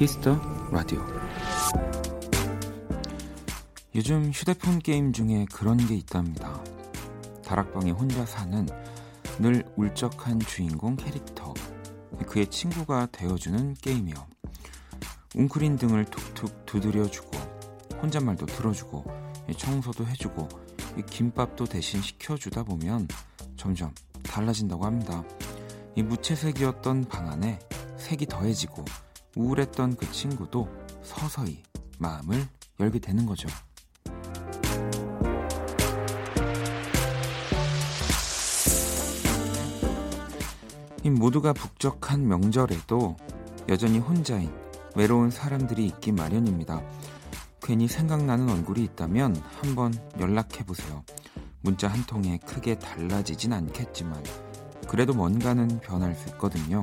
Kiss the Radio 요즘 휴대폰 게임 중에 그런 게 있답니다. 다락방에 혼자 사는 늘 울적한 주인공 캐릭터 그의 친구가 되어주는 게임이요. 웅크린 등을 툭툭 두드려주고 혼잣말도 들어주고 청소도 해주고 김밥도 대신 시켜주다 보면 점점 달라진다고 합니다. 이 무채색이었던 방 안에 색이 더해지고 우울했던 그 친구도 서서히 마음을 열게 되는 거죠. 이 모두가 북적한 명절에도 여전히 혼자인 외로운 사람들이 있기 마련입니다. 괜히 생각나는 얼굴이 있다면 한번 연락해 보세요. 문자 한 통에 크게 달라지진 않겠지만 그래도 뭔가는 변할 수 있거든요.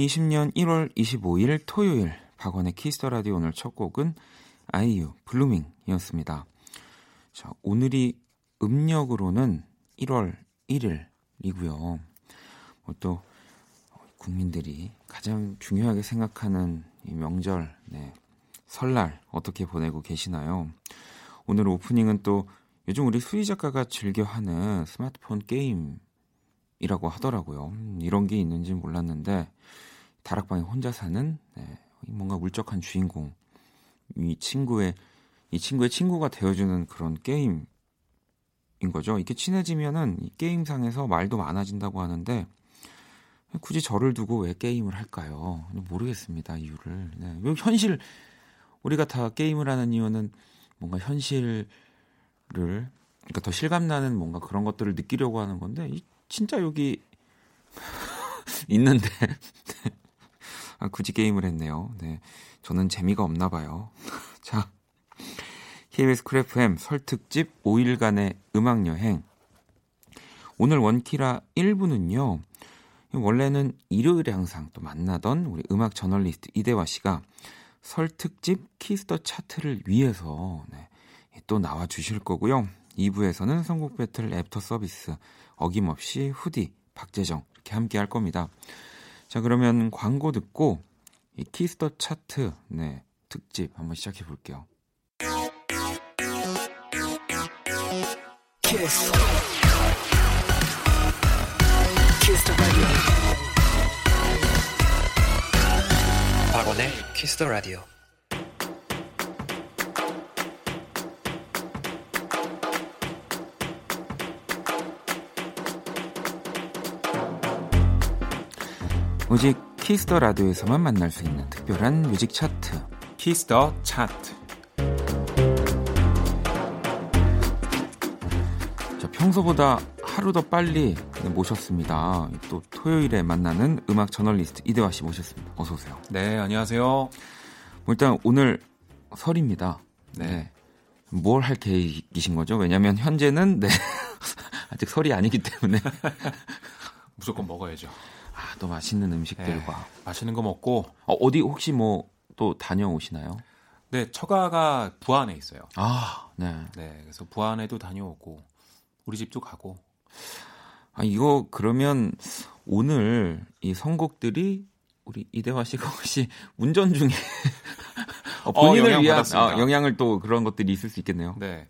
2020년 1월 25일 토요일 박원의 Kiss the Radio 오늘 첫 곡은 아이유 Blueming이었습니다. 자, 오늘이 음력으로는 1월 1일이고요. 뭐 또 국민들이 가장 중요하게 생각하는 이 명절, 네, 설날 어떻게 보내고 계시나요? 오늘 오프닝은 또 요즘 우리 수희 작가가 즐겨 하는 스마트폰 게임이라고 하더라고요. 음, 이런 게 있는지 몰랐는데 다락방에 혼자 사는 네, 뭔가 울적한 주인공 이 친구의 이 친구의 친구가 되어주는 그런 게임인 거죠. 이렇게 친해지면은 이 게임상에서 말도 많아진다고 하는데 굳이 저를 두고 왜 게임을 할까요? 모르겠습니다 이유를. 네. 왜 현실 우리가 다 게임을 하는 이유는 뭔가 현실을 그러니까 더 실감나는 뭔가 그런 것들을 느끼려고 하는 건데 이, 진짜 여기 있는데 아, 굳이 게임을 했네요. 네, 저는 재미가 없나 봐요. 자, KBS Cool FM 설 특집 5일간의 음악 여행. 오늘 원키라 1부는요. 원래는 일요일에 항상 또 만나던 우리 음악 저널리스트 이대화 씨가 설 특집 Kiss the Chart를 위해서 네, 또 나와 주실 거고요. 2부에서는 선곡 배틀 애프터 서비스 어김없이 후디 박재정 이렇게 함께 할 겁니다. 자 그러면 광고 듣고 이 Kiss the Chart 네, 특집 한번 시작해 볼게요. Kiss. Kiss the radio. 박원의 Kiss the radio. 오직 Kiss the Radio에서만 만날 수 있는 특별한 뮤직 차트 Kiss the Chart. 자, 평소보다 하루 더 빨리 모셨습니다. 또 토요일에 만나는 음악 저널리스트 이대화 씨 모셨습니다. 어서 오세요. 네, 안녕하세요. 뭐 일단 오늘 설입니다. 네. 네. 뭘할 계획이신 거죠? 왜냐하면 현재는 네 아직 설이 아니기 때문에 무조건 먹어야죠. 아, 또 맛있는 음식들과 네, 맛있는 거 먹고 어, 어디 혹시 뭐 또 다녀오시나요? 네, 처가가 부안에 있어요. 아, 네. 네, 그래서 부안에도 다녀오고 우리 집도 가고. 아, 이거 그러면 오늘 이 선곡들이 우리 이대화 씨가 혹시 운전 중에 어, 본인을 영향 위한. 아, 영향을 또 그런 것들이 있을 수 있겠네요. 네.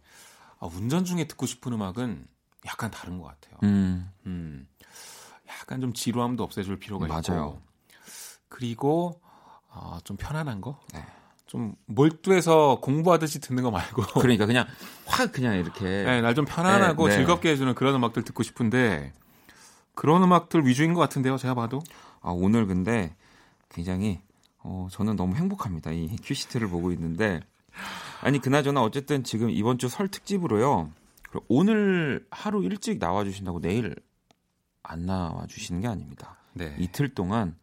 아, 운전 중에 듣고 싶은 음악은 약간 다른 것 같아요. 음, 음, 약간 좀 지루함도 없애줄 필요가 맞아요. 있고. 그리고 어, 좀 편안한 거, 네. 좀 몰두해서 공부하듯이 듣는 거 말고 그러니까 그냥 확 그냥 이렇게 네, 날 좀 편안하고 네, 네. 즐겁게 해주는 그런 음악들 듣고 싶은데 그런 음악들 위주인 것 같은데요. 제가 봐도 아, 오늘 근데 굉장히 어, 저는 너무 행복합니다. 이 큐시트를 보고 있는데 아니 그나저나 어쨌든 지금 이번 주 설 특집으로요. 오늘 하루 일찍 나와 주신다고 내일 안 나와 주시는 게 아닙니다. 네. 이틀 동안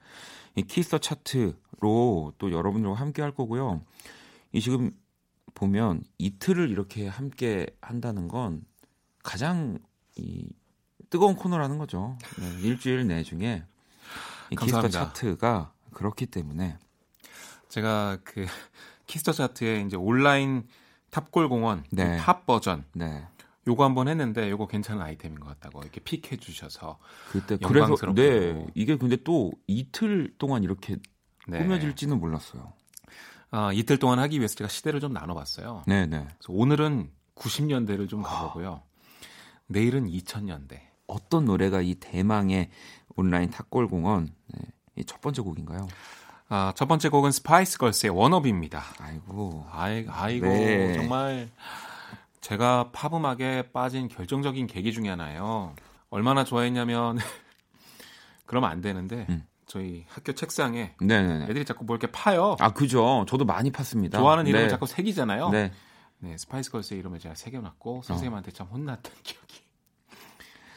이 Kiss the Chart로 또 여러분들과 함께 할 거고요. 이 지금 보면 이틀을 이렇게 함께 한다는 건 가장 이 뜨거운 코너라는 거죠. 네, 일주일 내 중에 이 Kiss the Chart가 그렇기 때문에 제가 그 Kiss the Chart에 이제 온라인 탑골 공원 네. 팝 버전 네 요거 한번 했는데 요거 괜찮은 아이템인 것 같다고 이렇게 픽해 주셔서 그때 그래서. 네 이게 근데 또 이틀 동안 이렇게 네. 꾸며질지는 몰랐어요. 아, 이틀 동안 하기 위해서 제가 시대를 좀 나눠봤어요. 네네 그래서 오늘은 90년대를 좀 가보고요. 내일은 2000년대. 어떤 노래가 이 대망의 온라인 탑골 공원 네, 이 첫 번째 곡인가요? 아, 첫 번째 곡은 스파이스 걸스의 Wannabe입니다. 아이고 아이, 아이고 네. 정말 제가 팝 음악에 빠진 결정적인 계기 중에 하나예요. 얼마나 좋아했냐면 그러면 안 되는데 음. 저희 학교 책상에 네네네. 애들이 자꾸 뭐 이렇게 파요. 아 그죠. 저도 많이 팠습니다. 좋아하는 이름을 네. 자꾸 새기잖아요. 네. 네, 스파이스 걸스의 이름을 제가 새겨놨고 선생님한테 참 혼났던 기억이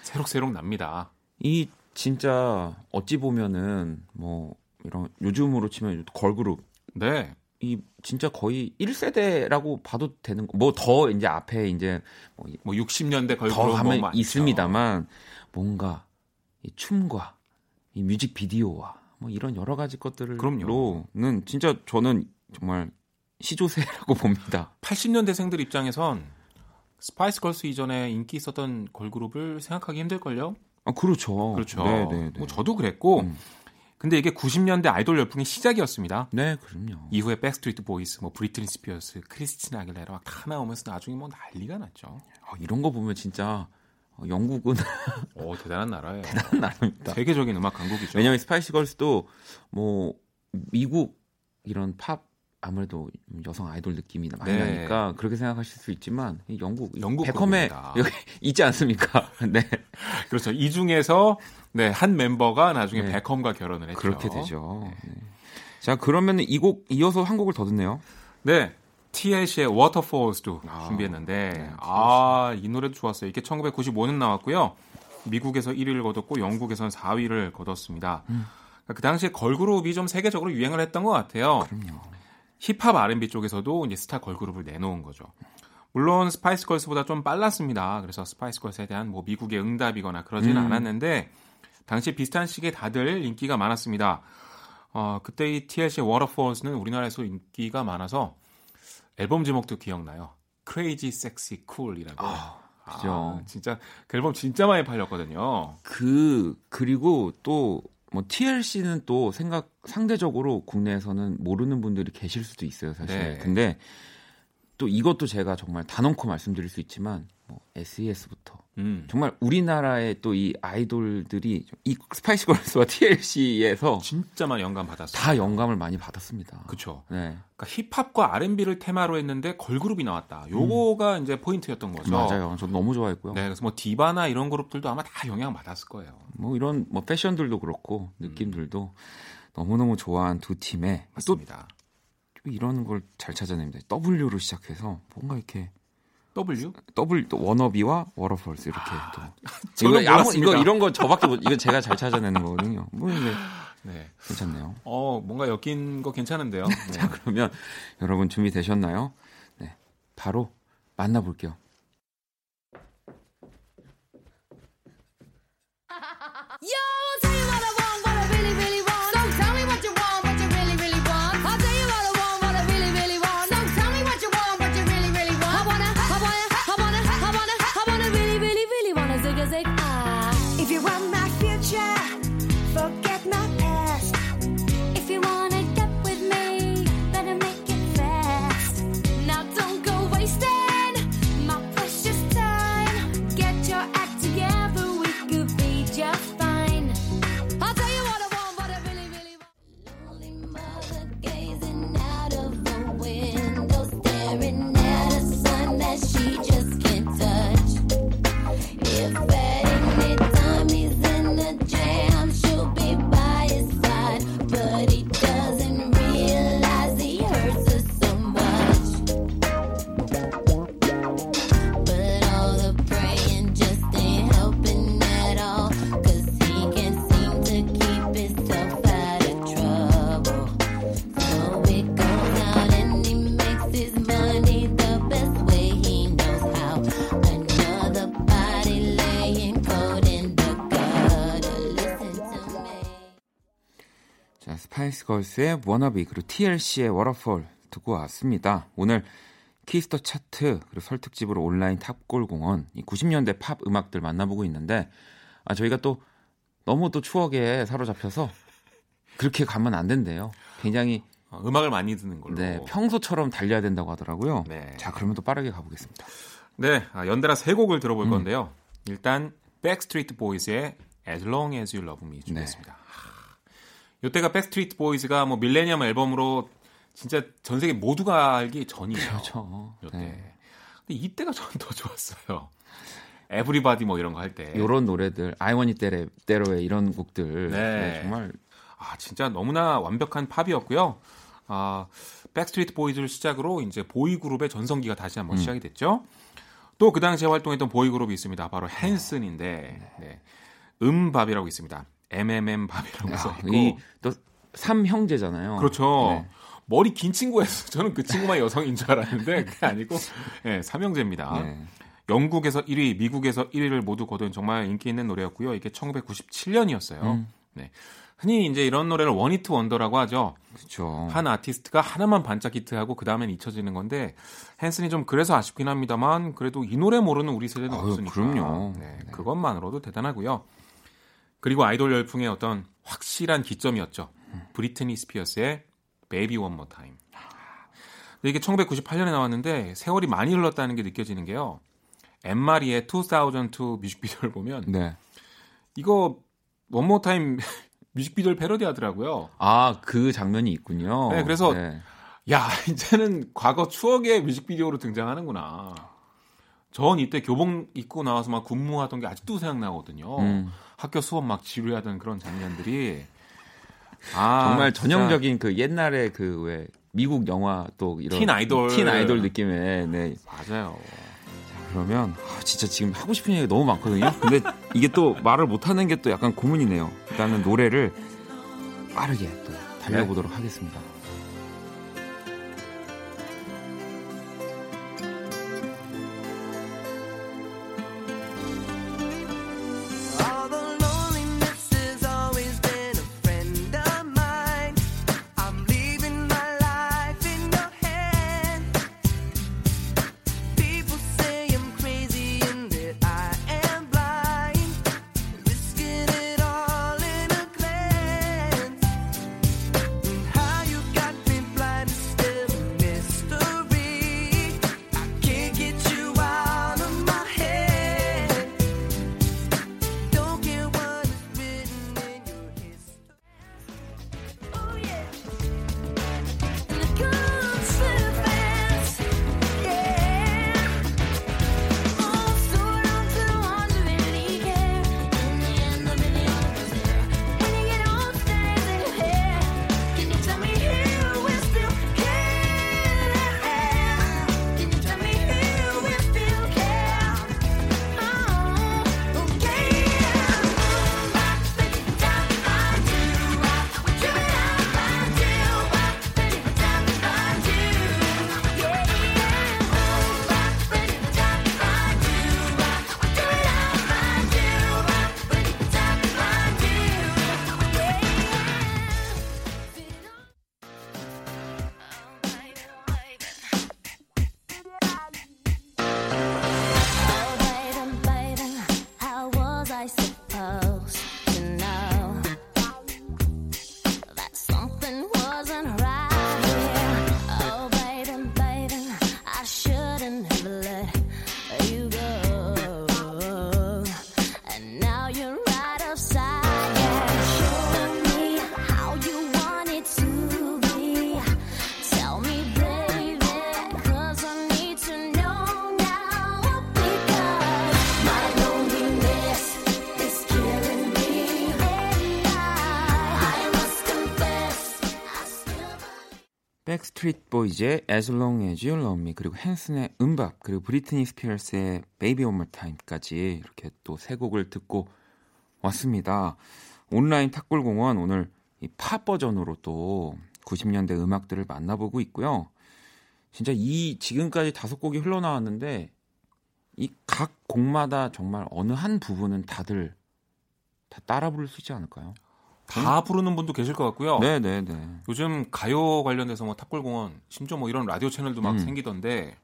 새록새록 납니다. 이 진짜 어찌 보면은 뭐 이런 요즘으로 치면 걸그룹 네, 이 진짜 거의 1세대라고 봐도 되는 뭐 더 이제 앞에 이제 뭐 뭐 60년대 걸그룹 더 뭐 하면 많죠. 있습니다만 뭔가 이 춤과 이 뮤직 비디오와 뭐 이런 여러 가지 것들로는 그럼요. 진짜 저는 정말 시조세라고 봅니다. 80년대생들 입장에선 스파이스 걸스 이전에 인기 있었던 걸그룹을 생각하기 힘들걸요? 아 그렇죠. 그렇죠. 네, 네, 네. 뭐 저도 그랬고, 음. 근데 이게 90년대 아이돌 열풍의 시작이었습니다. 네, 그럼요. 이후에 백스트리트 보이스, 뭐 브리트니 스피어스, 크리스티나 아길레라 막 다 나오면서 나중에 뭐 난리가 났죠. 어, 이런 거 보면 진짜 어, 영국은 오 대단한 나라예요. 나랍니다. 세계적인 음악 강국이죠. 왜냐하면 스파이스 걸스도 뭐 미국 이런 팝 아무래도 여성 아이돌 느낌이 많이 네. 나니까 그렇게 생각하실 수 있지만 이 영국 영국 베컴에. 여기 있지 않습니까? 네 그렇죠. 이 중에서 네, 한 멤버가 나중에 네. 베컴과 결혼을 했죠. 그렇게 되죠. 네. 자 그러면 이 곡 이어서 한 곡을 더 듣네요. 네. TLC의 Waterfalls도 아, 준비했는데 네, 아, 이 노래도 좋았어요. 이게 1995년 나왔고요. 미국에서 1위를 거뒀고 영국에서는 4위를 거뒀습니다. 음. 그러니까 그 당시에 걸그룹이 좀 세계적으로 유행을 했던 것 같아요. 그럼요. 힙합 R&B 쪽에서도 이제 스타 걸그룹을 내놓은 거죠. 물론 스파이스 걸스보다 좀 빨랐습니다. 그래서 스파이스 걸스에 대한 뭐 미국의 응답이거나 그러지는 음. 않았는데 당시 비슷한 시기에 다들 인기가 많았습니다. 어, 그때 이 TLC의 Waterfalls는 우리나라에서 인기가 많아서 앨범 제목도 기억나요. Crazy Sexy Cool이라고. 아, 그죠. 진짜 그 앨범 진짜 많이 팔렸거든요. 그 그리고 또 뭐 TLC는 또 생각 상대적으로 국내에서는 모르는 분들이 계실 수도 있어요, 사실. 네. 근데 또 이것도 제가 정말 단언코 말씀드릴 수 있지만 뭐 SES부터 음. 정말 우리나라의 또 이 아이돌들이 이 스파이스 걸스와 TLC에서 진짜 많이 영감 받았어요. 다 영감을 많이 받았습니다. 그쵸. 네. 그러니까 힙합과 R&B를 테마로 했는데 걸그룹이 나왔다. 요거가 이제 포인트였던 거죠. 음. 맞아요. 저도 너무 좋아했고요. 네, 그래서 뭐 디바나 이런 그룹들도 아마 다 영향 받았을 거예요. 뭐 이런 뭐 패션들도 그렇고 느낌들도 너무너무 좋아한 두또 맞습니다. 이런 걸 잘 찾아냅니다. W로 시작해서 뭔가 이렇게 W? W 또 워너비와 워터폴스 이렇게 또 아, 저는 이거 아무. 이거 이런 거 저밖에 못 이거 제가 잘 찾아내는 거거든요. 뭐 이게 네. 괜찮네요. 어, 뭔가 엮인 거 괜찮은데요. 네. 자 그러면 여러분 준비 되셨나요? 네, 바로 만나 볼게요. 스파이스 걸스의 워너비 그리고 TLC의 Waterfalls 듣고 왔습니다. 오늘 키스터 차트 그리고 설특집으로 온라인 탑골 공원 이 90년대 팝 음악들 만나보고 있는데 아 저희가 또 너무 또 추억에 사로잡혀서 그렇게 가면 안 된대요. 굉장히 어, 음악을 많이 듣는 걸로. 네, 평소처럼 달려야 된다고 하더라고요. 네. 자, 그러면 또 빠르게 가보겠습니다. 네, 아, 연달아 세 곡을 들어볼 음. 건데요. 일단 백스트리트 보이즈의 As Long As You Love Me 준비했습니다. 하, 이때가 백스트리트 보이즈가 뭐 밀레니엄 앨범으로 진짜 전 세계 모두가 알기 전이에요. 그렇죠. 이때. 네. 근데 이때가 전 더 좋았어요. Everybody 뭐 이런 거 할 때. 이런 노래들, I Want It That Way, 때로의 이런 곡들. 네. 네, 정말 아, 진짜 너무나 완벽한 팝이었고요. 아, 백스트리트 보이즈를 시작으로 이제 보이그룹의 전성기가 다시 한번 음. 시작이 됐죠. 또 그 당시에 활동했던 보이그룹이 있습니다. 바로 헨슨인데, 네. 음밥이라고 있습니다. MMM 밥이라고 써 있고. 이또 삼형제잖아요. 그렇죠. 네. 머리 긴 친구였어요. 저는 그 친구만 여성인 줄 알았는데 그게 아니고 네, 삼형제입니다. 네. 영국에서 1위, 미국에서 1위를 모두 거둔 정말 인기 있는 노래였고요. 이게 1997년이었어요. 음. 네. 흔히 이제 이런 노래를 원히트 원더라고 하죠. 그렇죠. 한 아티스트가 하나만 반짝 히트하고 그 다음엔 잊혀지는 건데 헨슨이 좀 그래서 아쉽긴 합니다만 그래도 이 노래 모르는 우리 세대는 아유, 없으니까 그럼요. 네, 네. 그것만으로도 대단하고요. 그리고 아이돌 열풍의 어떤 확실한 기점이었죠. 브리트니 스피어스의 Baby One More Time. 이게 1998년에 나왔는데 세월이 많이 흘렀다는 게 느껴지는 게요. 엠마리의 2002 뮤직비디오를 보면 네. 이거 One More Time 뮤직비디오를 패러디 하더라고요. 아, 그 장면이 있군요. 네, 그래서 네. 야, 이제는 과거 추억의 뮤직비디오로 등장하는구나. 전 이때 교복 입고 나와서 막 군무하던 게 아직도 생각나거든요. 음. 학교 수업 막 지루하던 그런 장면들이 아, 정말 진짜 전형적인 그 옛날에 그 왜 미국 영화 또 이런 틴 아이돌. 틴 아이돌 느낌의 네. 맞아요. 그러면 아, 진짜 지금 하고 싶은 얘기가 너무 많거든요. 근데 이게 또 말을 못 하는 게 또 약간 고민이네요. 일단은 노래를 빠르게 또 달려보도록 하겠습니다. 스트리트 보이즈의 As Long As You Love Me 그리고 핸슨의 MMMBop 그리고 브리트니 스피어스의 Baby One More Time까지 이렇게 또 세 곡을 듣고 왔습니다. 온라인 탑골공원 오늘 이 팝 버전으로 또 90년대 음악들을 만나보고 있고요. 진짜 이 지금까지 다섯 곡이 흘러나왔는데 이 각 곡마다 정말 어느 한 부분은 다들 다 따라 부를 수 있지 않을까요? 다 부르는 분도 계실 것 같고요. 네, 네, 네. 요즘 가요 관련돼서 뭐 탑골공원 심지어 뭐 이런 라디오 채널도 막 음. 생기던데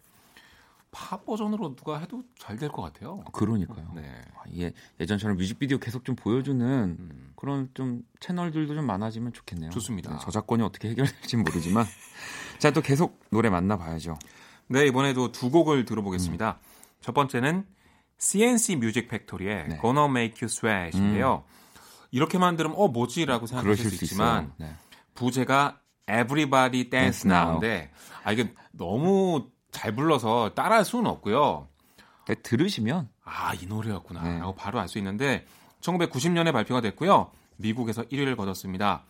팝 버전으로 누가 해도 잘 될 것 같아요. 그러니까요. 네. 아, 이게 예전처럼 뮤직비디오 계속 좀 보여주는 음. 그런 좀 채널들도 좀 많아지면 좋겠네요. 좋습니다. 네, 저작권이 어떻게 해결될지 모르지만 자 또 계속 노래 만나봐야죠. 네, 이번에도 두 곡을 들어보겠습니다. 첫 번째는 C&C 뮤직 팩토리의 네. Gonna Make You Sweat인데요. 이렇게만 들으면 어 뭐지라고 생각하실 수 수 있지만 네. 부제가 Everybody Dance Dance Now. Now인데 아 이게 너무 잘 불러서 따라할 수는 없고요. 네, 들으시면 아, 이 노래였구나. 네. 라고 바로 알 수 있는데 1990년에 발표가 됐고요. 미국에서 1위를 거뒀습니다.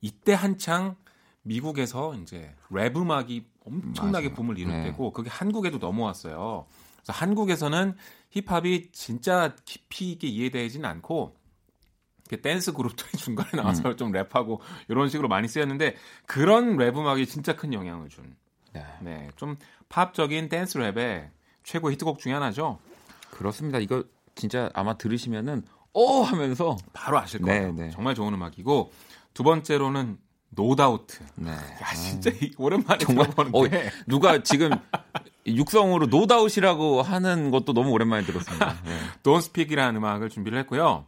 이때 한창 미국에서 이제 랩 음악이 엄청나게 맞아요. 붐을 이룰 네. 때고 그게 한국에도 넘어왔어요. 그래서 한국에서는 힙합이 진짜 깊이 있게 이해되지는 않고 댄스 그룹들이 중간에 나와서 음. 좀 랩하고 이런 식으로 많이 쓰였는데 그런 랩 음악이 진짜 큰 영향을 준 네, 네, 좀 팝적인 댄스 랩의 최고 히트곡 중에 하나죠. 그렇습니다. 이거 진짜 아마 들으시면은 어 하면서 바로 아실 네, 거예요. 네. 정말 좋은 음악이고 두 번째로는 노다우트. 네. 야 진짜 이- 오랜만에 정말 들어보는데 어, 누가 지금 육성으로 노다웃이라고 하는 것도 너무 오랜만에 들었습니다. 네. Don't Speak이라는 음악을 준비를 했고요.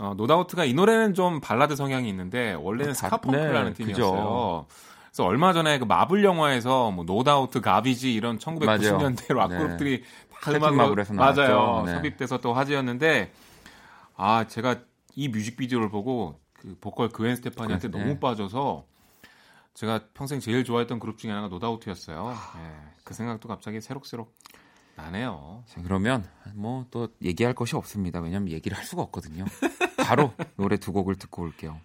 어, 노다우트가 이 노래는 좀 발라드 성향이 있는데 원래는 다- 스카펑크라는 네, 팀이었어요. 그래서 얼마 전에 그 마블 영화에서 뭐 노다우트, 가비지 이런 1990년대 락 네. 그룹들이 다 패트릭 음악으로. 맞아요. 네. 삽입돼서 또 화제였는데 아 제가 이 뮤직비디오를 보고 그 보컬 그웬 스테파니한테 네. 너무 빠져서 제가 평생 제일 좋아했던 그룹 중에 하나가 노다우트였어요. 예, 그 생각도 갑자기 새록새록 나네요. 자, 그러면 뭐 또 얘기할 것이 없습니다. 왜냐면 얘기를 할 수가 없거든요. 바로 노래 두 곡을 듣고 올게요.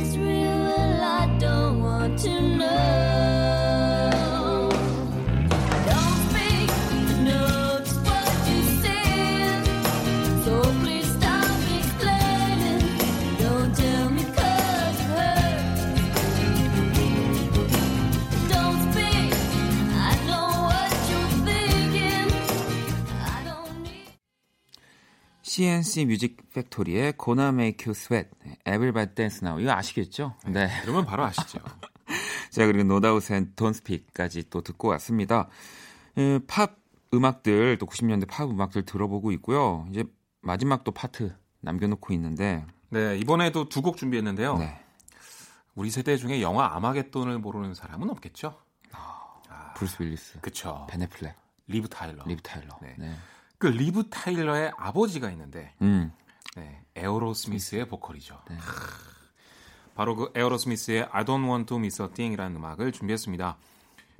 It's real. C&C 뮤직 팩토리의 Make You Sweat, Everybody Dance Now. 이거 아시겠죠? 네. 이러면 바로 아시죠. 자, 그리고 노다우트의 Don't Speak까지 또 듣고 왔습니다. 에, 팝 음악들, 또 90년대 팝 음악들 들어보고 있고요. 이제 마지막 또 파트 남겨놓고 있는데, 네, 이번에도 두 곡 준비했는데요. 네. 우리 세대 중에 영화 아마겟돈을 모르는 사람은 없겠죠? 브루스 윌리스, 그쵸. 벤 애플렉, 리브 타일러. 리브 타일러. 네. 네. 그 리브 타일러의 아버지가 있는데, 음, 네, 에어로스미스의 보컬이죠. 네. 바로 그 에어로스미스의 I Don't Want to Miss a Thing이라는 음악을 준비했습니다.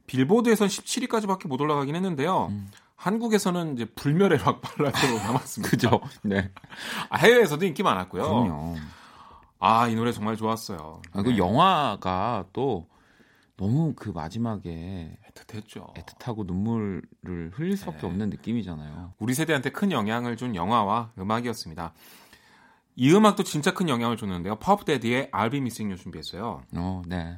빌보드에선 17위까지밖에 못 올라가긴 했는데요. 한국에서는 이제 불멸의 락 발라드로 남았습니다. 음. 그죠? 네. 아, 해외에서도 인기 많았고요. 그럼요. 아, 이 노래 정말 좋았어요. 아, 그 네, 영화가 또 너무 그 마지막에 애틋했죠. 애틋하고 눈물을 흘릴 수밖에 네. 없는 느낌이잖아요. 우리 세대한테 큰 영향을 준 영화와 음악이었습니다. 이 음악도 진짜 큰 영향을 줬는데요. 퍼프 대디의 I'll Be Missing You 준비했어요. 어, 네.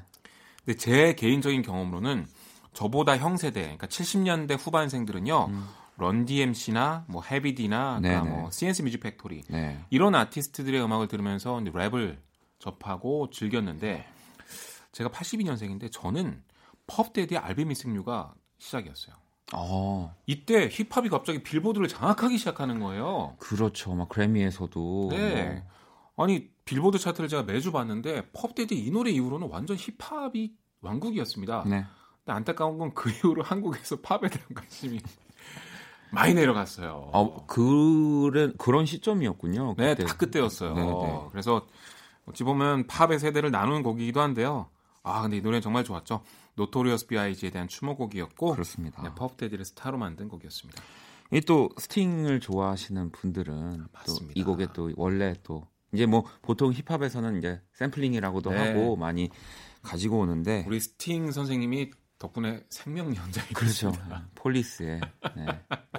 근데 제 개인적인 경험으로는 저보다 형 세대, 그러니까 70년대 후반생들은요. 런 DMC나 뭐 헤비디나 음. 네네. 뭐 C&C 뮤직 팩토리 네. 이런 아티스트들의 음악을 들으면서 랩을 접하고 즐겼는데 제가 82년생인데 저는 Missing You가 시작이었어요. 어, 이때 힙합이 갑자기 빌보드를 장악하기 시작하는 거예요. 그렇죠. 막 그래미에서도 네. 아니 빌보드 차트를 제가 매주 봤는데 펍데디 이 노래 이후로는 완전 힙합이 왕국이었습니다. 뭐, 네. 근데 안타까운 건 그 이후로 한국에서 팝에 대한 관심이 많이 내려갔어요. 어, 그래, 그런 시점이었군요. 네, 그때. 딱 그때였어요. 네, 네. 그래서 어찌 보면 팝의 세대를 나누는 곡이기도 한데요. 아, 근데 이 노래는 정말 좋았죠. 노토리어스 B.I.G에 대한 추모곡이었고 그렇습니다. 네, 퍼프대디를 스타로 만든 곡이었습니다. 이 또 스팅을 좋아하시는 분들은 또 맞습니다. 이 곡에 또 원래 또 이제 뭐 보통 힙합에서는 이제 샘플링이라고도 네. 하고 많이 가지고 오는데 우리 스팅 선생님이 덕분에 생명 연장이 그렇죠. 됐습니다. 폴리스의 네,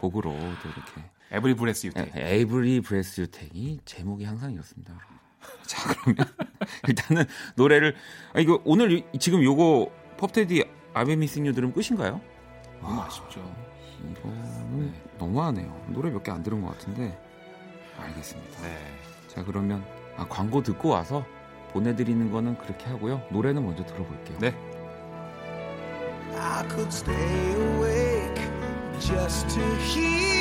곡으로 또 이렇게 Every Breath You 에- Every Breath You Take이 제목이 항상 이렇습니다. 자 그러면 일단은 노래를 아, 이거 오늘 이- 지금 요거 펍테디 아베 미싱 유 들으면 끝인가요? 너무 아 쉽죠. 이거는 너무하네요. 노래 몇 개 안 들은 것 같은데 알겠습니다. 네. 자 그러면 아, 광고 듣고 와서 보내드리는 거는 그렇게 하고요. 노래는 먼저 들어볼게요. 네. I could stay awake just to hear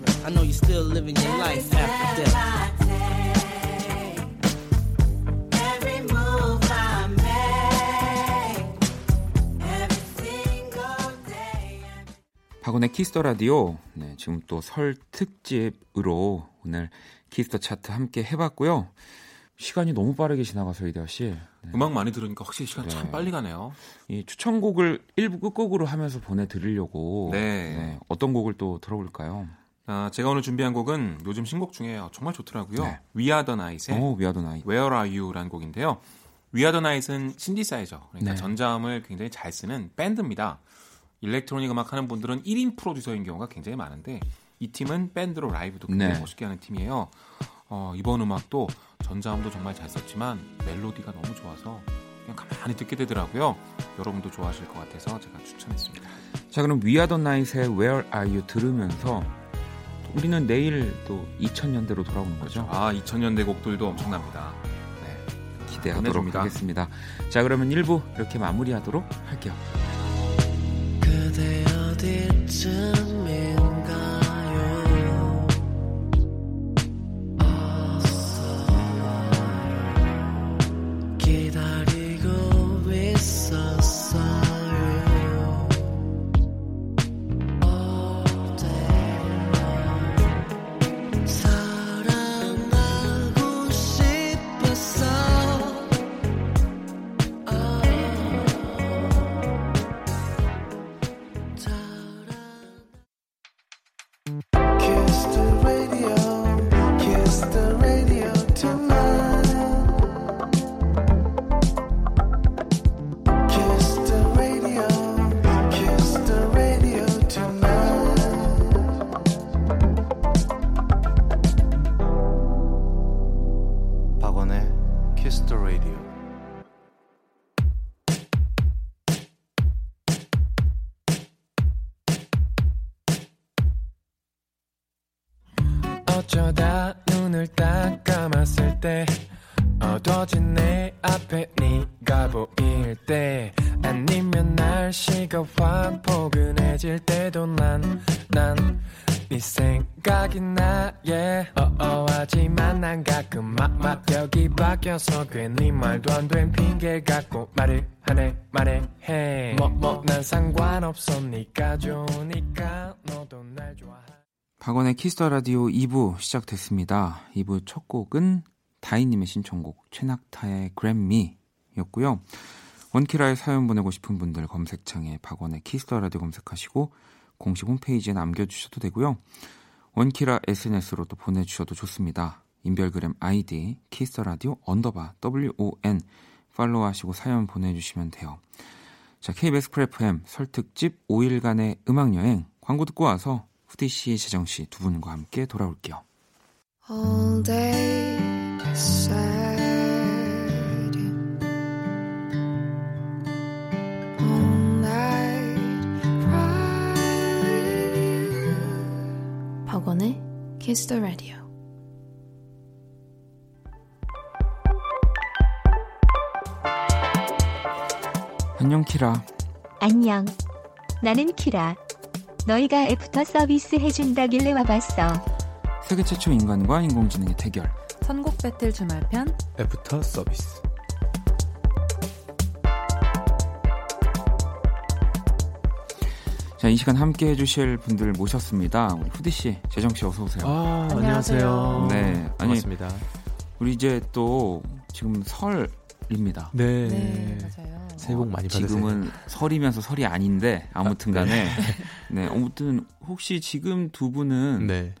I know you're still living your life after death. Every move I make, every single day. 박원의 Kiss the Radio. 네, 지금 또 설 특집으로 오늘 Kiss the Chart 함께 해봤고요. 시간이 너무 빠르게 지나가서 이대화 씨. 네. 음악 많이 들으니까 확실히 시간 참 네. 빨리 가네요. 이 추천곡을 일부 끝곡으로 하면서 보내드리려고. 네. 어떤 곡을 또 들어볼까요? 아, 제가 오늘 준비한 곡은 요즘 신곡 중에 정말 좋더라고요. 네. We Are the Night의 오, We Are the Night. Where Are You라는 곡인데요. We Are the Night은 신디사이저, 그러니까 네. 전자음을 굉장히 잘 쓰는 밴드입니다. 일렉트로닉 음악 하는 분들은 1인 프로듀서인 경우가 굉장히 많은데 이 팀은 밴드로 라이브도 굉장히 네. 멋있게 하는 팀이에요. 어, 이번 음악도 전자음도 정말 잘 썼지만 멜로디가 너무 좋아서 그냥 가만히 듣게 되더라고요. 여러분도 좋아하실 것 같아서 제가 추천했습니다. 자, 그럼 위아더 나이의 Where Are You 들으면서 우리는 내일 또 2000년대로 돌아오는 거죠. 아, 2000년대 곡들도 엄청납니다. 네. 기대하도록 보내줍니다. 하겠습니다. 자, 그러면 1부 이렇게 마무리하도록 할게요. 어쩌다 눈을 딱 감았을 때 어두워진 내 앞에 네가 보일 때 아니면 날씨가 확 포근해질 때도 난 난 네 생각이 나 yeah 어어하지만 날난 가끔 막막벽이 바뀌어서 괜히 말도 안 된 핑계 갖고 말을 하네 말해. 해 뭐뭐 난 상관없어. 니까 좋으니까 너도 날 좋아해 박원의 Kiss the Radio 2부 시작됐습니다. 2부 첫 곡은 다이님의 신청곡 최낙타의 Grab Me였고요. 원키라에 사연 보내고 싶은 분들 검색창에 박원의 Kiss the Radio 검색하시고 공식 홈페이지에 남겨주셔도 되고요. 원키라 SNS로 또 보내주셔도 좋습니다. 인별그램 아이디 Kiss the Radio underbar WON 팔로우하시고 사연 보내주시면 돼요. 자, KBS Cool FM 설특집 5일간의 음악여행 광고 듣고 와서 후디 씨, 재정 씨 두 분과 함께 돌아올게요. All day sad. All night cry. 박원의 Kiss the Radio. 안녕 키라. 안녕. 나는 키라. 너희가 애프터 서비스 해준다길래 와봤어. 세계 최초 인간과 인공지능의 대결. 선곡 배틀 주말편 애프터 서비스. 자, 이 시간 함께 해주실 분들 모셨습니다. 우리 후디 씨, 재정 씨 어서 오세요. 아, 안녕하세요. 네, 반갑습니다. 우리 이제 또 지금 설입니다. 네. 네 맞아요. 새해 복 많이 받으세요. 지금은 설이면서 설이 아닌데 아무튼간에 네, 아무튼 혹시 지금 두 분은 네.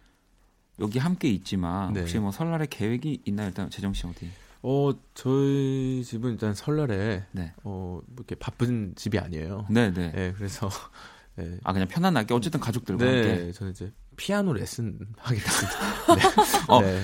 여기 함께 있지만 네. 혹시 뭐 설날에 계획이 있나요? 일단 재정 씨 어디? 어, 저희 집은 일단 설날에 네, 어, 뭐 이렇게 바쁜 집이 아니에요. 네, 네. 네, 그래서 네. 아 그냥 편안하게 어쨌든 가족들과 함께. 네, 저는 이제 피아노 레슨 하게 됐습니다. 네. 어. 네.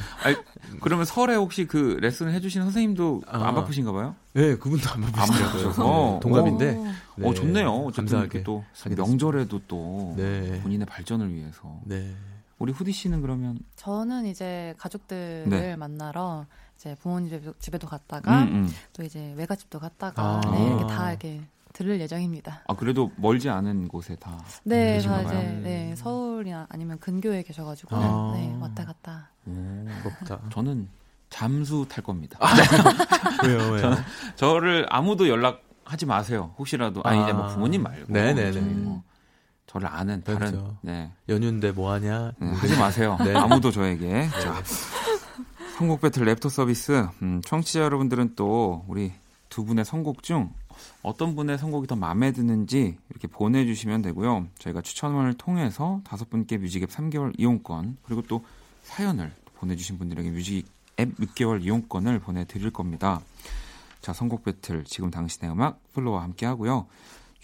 그러면 설에 혹시 그 레슨을 해주신 선생님도 아. 안 바쁘신가 봐요? 네, 그분도 안 바쁘시더라고요. 네, 동갑인데. 오. 네, 어 좋네요. 감사하게 또 명절에도 또 네. 본인의 발전을 위해서. 네. 우리 후디 씨는 그러면 저는 이제 가족들을 네. 만나러 이제 부모님 집에도, 집에도 갔다가 음, 음. 또 이제 외갓집도 갔다가 아. 네, 이렇게 다 이렇게 들을 예정입니다. 아 그래도 멀지 않은 곳에 다. 네, 다 이제. 네, 서울이나 아니면 근교에 계셔가지고 아. 네, 왔다 갔다. 오, 부럽다. 저는 잠수 탈 겁니다. 왜요, 왜요? 저 를 아무도 연락하지 마세요. 혹시라도 아니 이제 뭐 아. 부모님 말고 네네네. 저희 뭐 저를 아는 다른 그렇죠. 네, 연휴인데 뭐 하냐? 음, 하지 마세요. 네. 아무도 저에게. 자, 선곡 배틀 랩터 서비스. 음, 청취자 여러분들은 또 우리 두 분의 선곡 중 어떤 분의 선곡이 더 마음에 드는지 이렇게 보내주시면 되고요. 저희가 추천을 통해서 다섯 분께 뮤직앱 3개월 이용권 그리고 또 사연을 보내주신 분들에게 뮤직앱 6개월 이용권을 보내드릴 겁니다. 자, 선곡 배틀 지금 당신의 음악 FLO와 함께 하고요.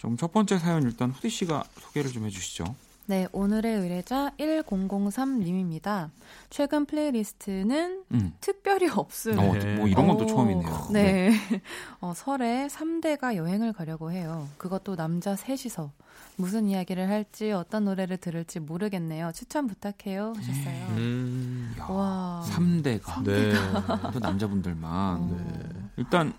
좀 첫 번째 사연 일단 후디 씨가 소개를 좀 해주시죠. 네, 오늘의 의뢰자 1003님입니다. 최근 플레이리스트는 음. 특별히 없음. 어, 뭐 이런 건또 어, 처음이네요. 네. 어, 설에 3대가 여행을 가려고 해요. 그것도 남자 셋이서. 무슨 이야기를 할지 어떤 노래를 들을지 모르겠네요. 추천 부탁해요. 하셨어요. 음. 야, 와. 3대가 네. 또 남자분들만 어. 일단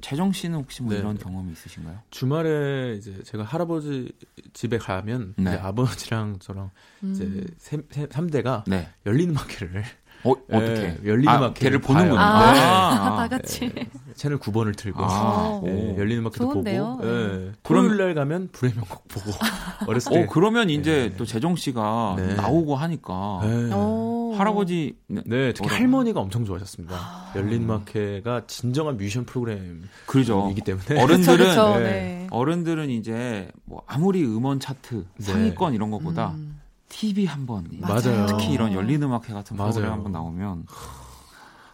재정 씨는 혹시 뭐 네. 이런 경험이 있으신가요? 주말에 이제 제가 할아버지 집에 가면 네. 이제 아버지랑 저랑 이제 음. 세, 세, 3대가 네. 열린 음악회를 어, 어떻게? 열린 아, 음악회를 걔를 보는군요. 아, 네. 다 같이. 채널 9번을 틀고 아, 예, 오. 열린 음악회도? 보고 예, 그럼- 토요일 날 가면 불의 명곡 보고 어렸을 때 어, 그러면 이제 네. 또 재정 씨가 네. 나오고 하니까 예. 오. 할아버지 네, 특히 뭐라고? 할머니가 엄청 좋아하셨습니다. 아. 열린 음악회가 진정한 뮤지션 프로그램이기 그러죠. 때문에 어른들은 그쵸, 네. 네. 어른들은 이제 뭐 아무리 음원 차트 네. 상위권 이런 것보다 음. TV 한번 맞아요. 특히 이런 열린 음악회 같은 맞아요. 프로그램 한번 나오면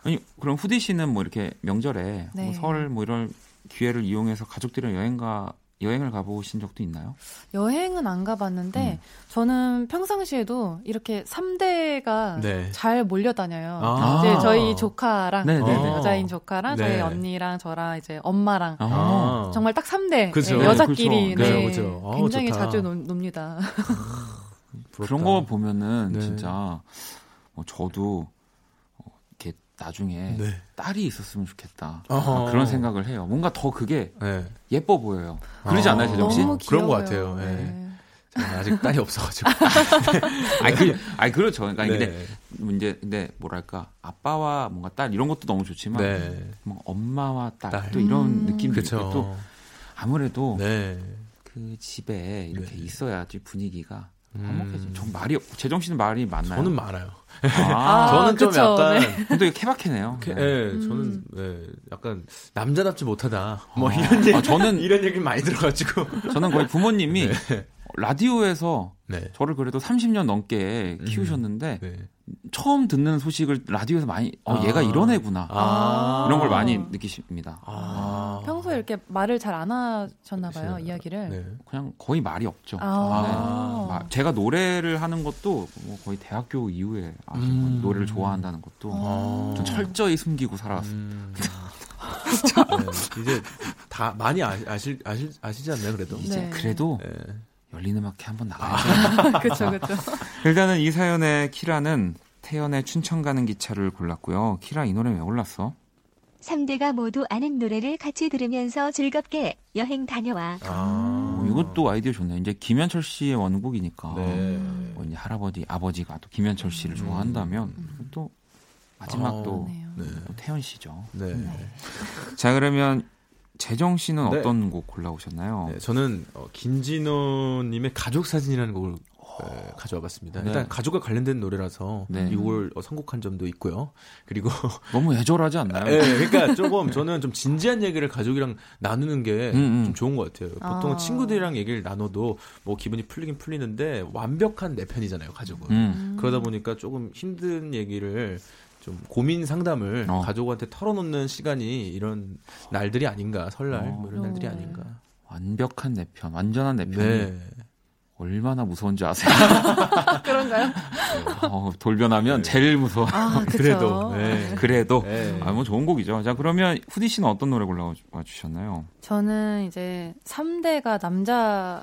아니 그럼 후디 씨는 뭐 이렇게 명절에 네. 뭐 설 뭐 이런 기회를 이용해서 가족들이랑 여행가 여행을 가보신 적도 있나요? 여행은 안 가봤는데 음. 저는 평상시에도 이렇게 3대가 네. 잘 몰려다녀요. 아. 이제 저희 조카랑 네, 네, 네. 여자인 조카랑 저희 네. 언니랑 저랑 이제 엄마랑 아. 정말 딱 3대 그죠. 네, 여자끼리. 네, 그죠, 그죠. 아우, 굉장히 좋다. 자주 노, 놉니다. 부럽다. 그런 거 보면은 네. 진짜 어, 저도 어, 이렇게 나중에 네. 딸이 있었으면 좋겠다 어허. 그런 생각을 해요. 뭔가 더 그게 네. 예뻐 보여요. 그러지 아. 않나요, 재정 씨? 너무 그런. 것 같아요. 네. 네. 아직 딸이 없어가지고. 아니, 그, 아니 그렇죠. 그러니까 네. 근데 이제 근데 뭐랄까 아빠와 뭔가 딸 이런 것도 너무 좋지만 네. 뭔가 엄마와 딸 딸. 또 이런 음. 느낌이 그쵸. 또 아무래도 네. 그 집에 이렇게 네. 있어야지 분위기가 음. 전 말이 제정 씨는 말이 많나요? 저는 많아요. 아, 저는 좀 그쵸, 약간 네. 근데 케바케네요. 예, 네. 저는 예, 약간 남자답지 못하다. 뭐 아. 이런 얘기, 아, 저는- 이런 얘기 많이 들어가지고. 저는 거의 부모님이 네. 라디오에서 네. 저를 그래도 30년 넘게 키우셨는데 네. 처음 듣는 소식을 라디오에서 많이 어 아. 얘가 이런 애구나 아. 이런 걸 많이 느끼십니다. 아. 평소에 이렇게 말을 잘 안 하셨나 봐요. 이야기를. 네. 그냥 거의 말이 없죠. 아. 네. 마- 제가 노래를 하는 것도 뭐 거의 대학교 이후에 음. 노래를 좋아한다는 것도 아. 좀 철저히 숨기고 살아왔어요. 음. 네, 이제 다 많이 아, 아실 아실 아시지 않나요, 그래도? 이제 네. 그래도 네. 열린 음악회 한번 나가야죠. 그쵸, 그쵸. 일단은 이 사연의 키라는 태연의 춘천 가는 기차를 골랐고요. 키라 이 노래 왜 골랐어? 3대가 모두 아는 노래를 같이 들으면서 즐겁게 여행 다녀와. 아. 어, 이것도 아이디어 좋네요. 이제 김현철 씨의 원곡이니까 네. 뭐 이제 할아버지 아버지가 또 김현철 씨를 좋아한다면 또 마지막도 그러네요. 네. 또 태연 씨죠. 네. 자 그러면 재정 씨는 네. 어떤 곡 골라오셨나요? 네, 저는 어, 김진호님의 가족 사진이라는 곡을 에, 가져와 봤습니다. 네. 일단 가족과 관련된 노래라서 네. 이 곡을 어, 선곡한 점도 있고요. 그리고 너무 애절하지 않나요? 예, 그러니까 조금 저는 좀 진지한 얘기를 가족이랑 나누는 게좀 음, 음. 좋은 것 같아요. 보통 은 아. 친구들이랑 얘기를 나눠도 뭐 기분이 풀리긴 풀리는데 완벽한 내 편이잖아요, 가족은. 음. 그러다 보니까 조금 힘든 얘기를 좀 고민 상담을 어. 가족한테 털어놓는 시간이 이런 날들이 아닌가 설날 어. 뭐 이런 날들이 어. 아닌가. 완벽한 내 편, 완전한 내 편이 네. 얼마나 무서운지 아세요? 그런가요? 어, 돌변하면 제일 무서워. 아. 그래도, 네. 그래도 네. 아, 뭐 좋은 곡이죠. 자 그러면 후디 씨는 어떤 노래 골라와 주셨나요? 저는 이제 3대가 남자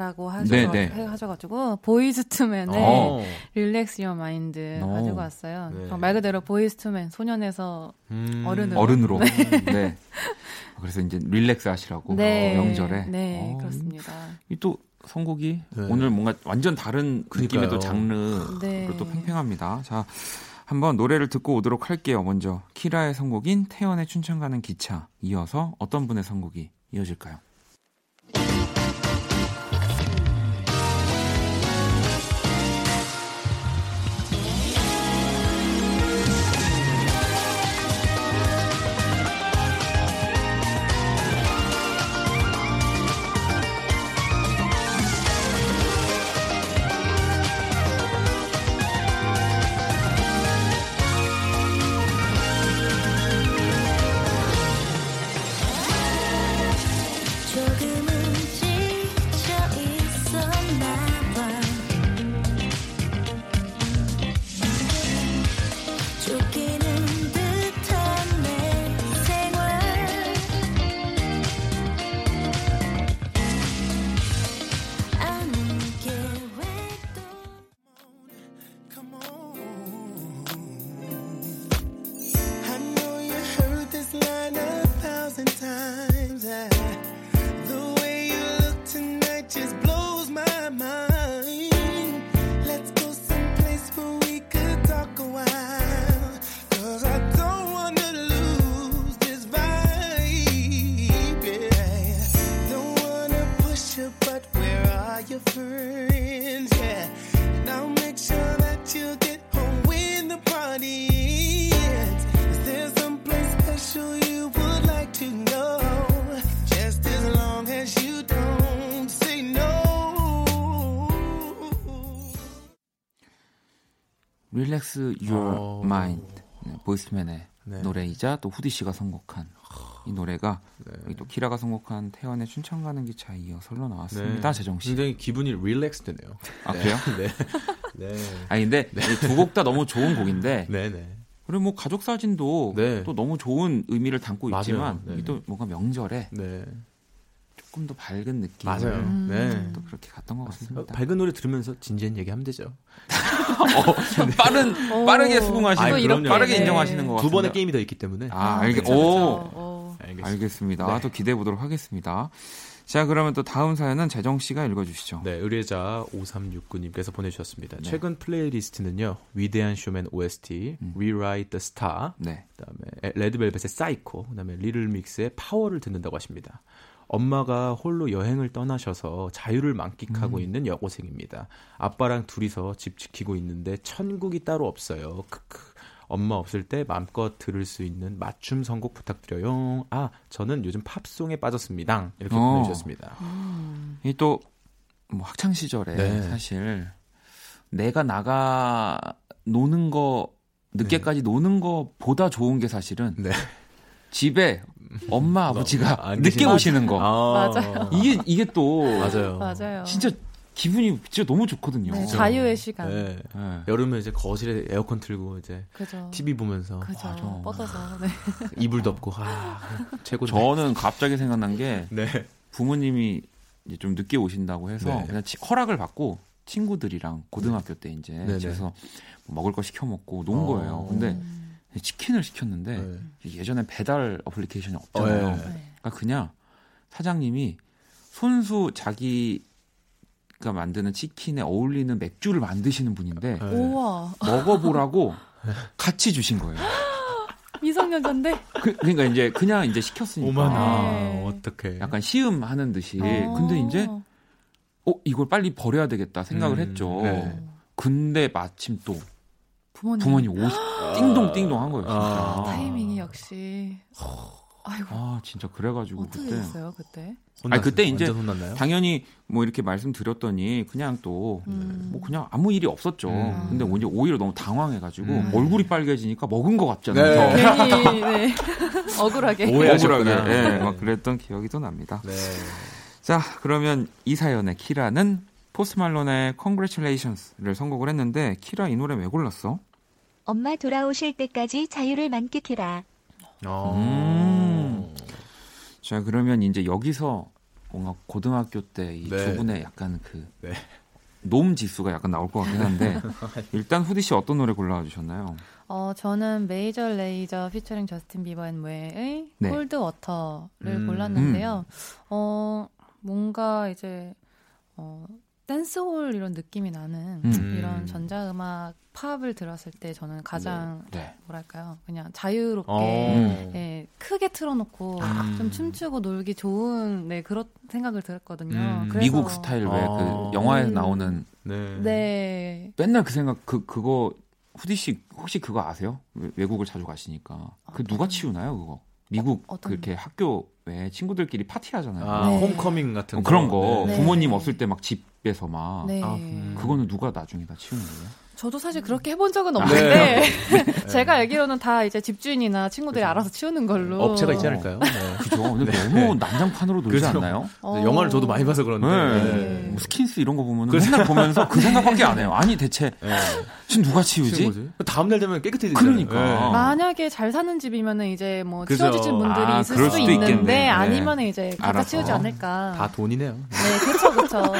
라고 하셔, 네, 네. 하셔가지고, 보이즈투맨의 어. Relax Your Mind 오. 가지고 왔어요. 네. 어, 말 그대로 보이즈투맨, 소년에서 음. 어른으로. 어른으로. 네. 그래서 이제 relax 하시라고 네. 어, 명절에. 네, 어, 그렇습니다. 이또 선곡이 네. 오늘 뭔가 완전 다른 그러니까요. 느낌의 또 장르로 네. 또 팽팽합니다. 자, 한번 노래를 듣고 오도록 할게요. 먼저 키라의 선곡인 태연의 춘천 가는 기차 이어서 어떤 분의 선곡이 이어질까요? Relax Your 어. Mind 네, 보이스맨의 네. 노래이자 또 후디 씨가 선곡한 이 노래가 네. 또 키라가 선곡한 태연의 춘천 가는 기차에 이어설로 나왔습니다. 재정 씨. 굉장히 기분이 릴렉스 되네요. 아 그래요? 네. 네. 아니 근데 두 곡 다 너무 좋은 곡인데 네, 네. 그리고 뭐 가족 사진도 네. 또 너무 좋은 의미를 담고 맞아요. 있지만 네. 또 뭔가 명절에 네. 조금 더 밝은 느낌 맞아요. 음. 네. 또 그렇게 갔던 것 어, 같습니다. 밝은 노래 들으면서 진지한 얘기 하면 되죠. 빠른 오. 빠르게 수긍하시는 그럼요. 빠르게 네. 인정하시는 것 같습니다. 두 번의 게임이 더 있기 때문에. 아, 알겠. 그쵸, 오. 어. 알겠습니다. 알겠습니다. 네. 또 기대해 보도록 하겠습니다. 자, 그러면 또 다음 사연은 재정 씨가 읽어주시죠. 네, 의뢰자 5369님께서 보내주셨습니다. 네. 최근 플레이리스트는요, 위대한 쇼맨 OST, Rewrite the Star, 네. 그다음에 레드벨벳의 사이코, 그다음에 리틀믹스의 파워를 듣는다고 하십니다. 엄마가 홀로 여행을 떠나셔서 자유를 만끽하고 음. 있는 여고생입니다. 아빠랑 둘이서 집 지키고 있는데 천국이 따로 없어요. 크크. 엄마 없을 때 마음껏 들을 수 있는 맞춤 선곡 부탁드려요. 아, 저는 요즘 팝송에 빠졌습니다. 이렇게 어. 보내주셨습니다. 이 또, 뭐 학창 시절에 네. 사실 내가 나가 노는 거, 늦게까지 노는 거보다 좋은 게 사실은 네. 집에 엄마, 아버지가 안 늦게? 오시는 거. 아, 맞아요. 이게, 이게 또. 맞아요. 맞아요. 진짜 기분이 진짜 너무 좋거든요. 네, 자유의 시간. 네. 네. 여름에 이제 거실에 에어컨 틀고 이제 그죠. TV 보면서 그죠. 맞아. 뻗어서. 네. 이불 덮고 아 최고죠. 저는 갑자기 생각난 게 네. 부모님이 이제 좀 늦게 오신다고 해서 네. 그냥 치- 허락을 받고 친구들이랑 고등학교 때 이제. 그래서 뭐 먹을 거 시켜 먹고 논 어. 거예요. 근데 치킨을 시켰는데 네. 예전에 배달 어플리케이션이 어, 없잖아요. 예. 네. 그러니까 그냥 사장님이 손수 자기 가 만드는 치킨에 어울리는 맥주를 만드시는 분인데 네. 먹어보라고 같이 주신 거예요. 미성년자인데? 그, 러니까 이제 그냥 이제 시켰으니까 오마나 네. 어떻게? 약간 시음하는 듯이. 어. 근데 이제 어 이걸 빨리 버려야 되겠다 생각을 음, 했죠. 네. 근데 마침 또 부모님. 부모님 오시 띵동띵동 한 거예요. 진짜. 아. 타이밍이 역시. 아이고. 아 진짜 그래가지고 어떻게 그때 됐어요, 그때? 아니, 그때 이제 혼났나요? 당연히 뭐 이렇게 말씀드렸더니 그냥 또뭐 음. 그냥 아무 일이 없었죠. 음. 근데 오히려 오히려 너무 당황해가지고 음. 얼굴이 빨개지니까 먹은 것 같잖아요. 네. 더. 괜히, 네. 억울하게. 오해하셨구나. 억울하게. 예, 네. 막 그랬던 기억이 또 납니다. 네. 자, 그러면 이 사연의 키라는 포스 말론의 Congratulations를 선곡을 했는데 키라 이 노래 왜 골랐어? 엄마 돌아오실 때까지 자유를 만끽해라. 어. 음. 자, 그러면 이제 여기서 뭔가 고등학교 때 이두 네. 분의 약간 그 네. 놂 지수가 약간 나올 것 같긴 한데 일단 후디 씨 어떤 노래 골라 주셨나요? 어, 저는 메이저 레이저 피처링 저스틴 비버 앤 웨의 네. Cold Water를 음. 골랐는데요. 어, 뭔가 이제 어, 댄스홀 이런 느낌이 나는 음. 이런 전자음악 팝을 들었을 때 저는 가장 네. 뭐랄까요? 그냥 자유롭게 어. 예, 크게 틀어놓고 음. 좀 춤추고 놀기 좋은 네 그런 생각을 들었거든요. 음. 그래서- 미국 스타일 왜그 아. 영화에 음. 나오는 네. 네. 맨날 그 생각 그 그거 후디 씨 혹시 그거 아세요? 외- 외국을 자주 가시니까 그 누가 치우나요 그거? 미국 어떤- 그렇게 학교 왜 친구들끼리 파티하잖아요. 아, 네. 홈커밍 같은 어, 거. 그런 거 네. 부모님 없을 때 막 집에서 막 네. 아, 음. 그거는 누가 나중에 다 치우는 거예요? 저도 사실 그렇게 해본 적은 아, 없는데 네. 제가 알기로는 다 이제 집주인이나 친구들이 알아서 치우는 걸로 업체가 있지 않을까요? 네. 그죠? 근데 너무 난장판으로 놀지 그죠? 않나요? 어. 네, 영화를 저도 많이 봐서 그런데. 네. 네. 뭐 Skins 이런 거 보면 맨날 보면서 그 생각밖에 안 해요. 아니 대체 네. 지금 누가 치우지? 거지? 다음 날 되면 깨끗해지잖아요. 그러니까. 만약에 잘 사는 집이면은 이제 뭐 그죠. 치워주실 분들이 아, 있을 수도 수도 있는데. 네. 아니면은 이제 각자. 치우지 않을까. 다 돈이네요. 네, 그렇죠, 그렇죠.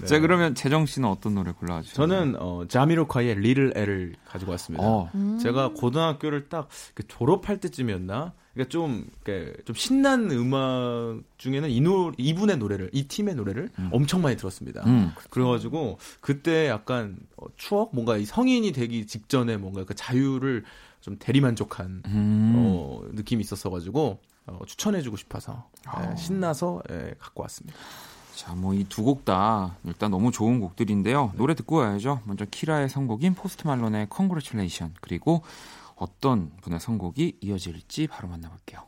네. 자 그러면 재정 씨는 어떤 노래 골라주세요? 저는 어, 자미로 콰이의 리를 L을 가지고 왔습니다. 어. 음. 제가 고등학교를 딱그 졸업할 때쯤이었나? 그러니까 좀, 이렇게 좀 신난 음악 중에는 이 노, 이분의 노래를, 이 팀의 노래를 엄청 많이 들었습니다. 음. 그래가지고 그때 약간 어, 추억? 뭔가 이 성인이 되기 직전에 뭔가 그 자유를 좀 대리만족한 음. 어, 느낌이 있었어가지고 어, 추천해주고 싶어서 아. 예, 신나서 예, 갖고 왔습니다. 자, 뭐 이 두 곡 다 일단 너무 좋은 곡들인데요. 노래 듣고 와야죠. 먼저 키라의 선곡인 포스트 말론의 Congratulation 그리고 어떤 분의 선곡이 이어질지 바로 만나볼게요.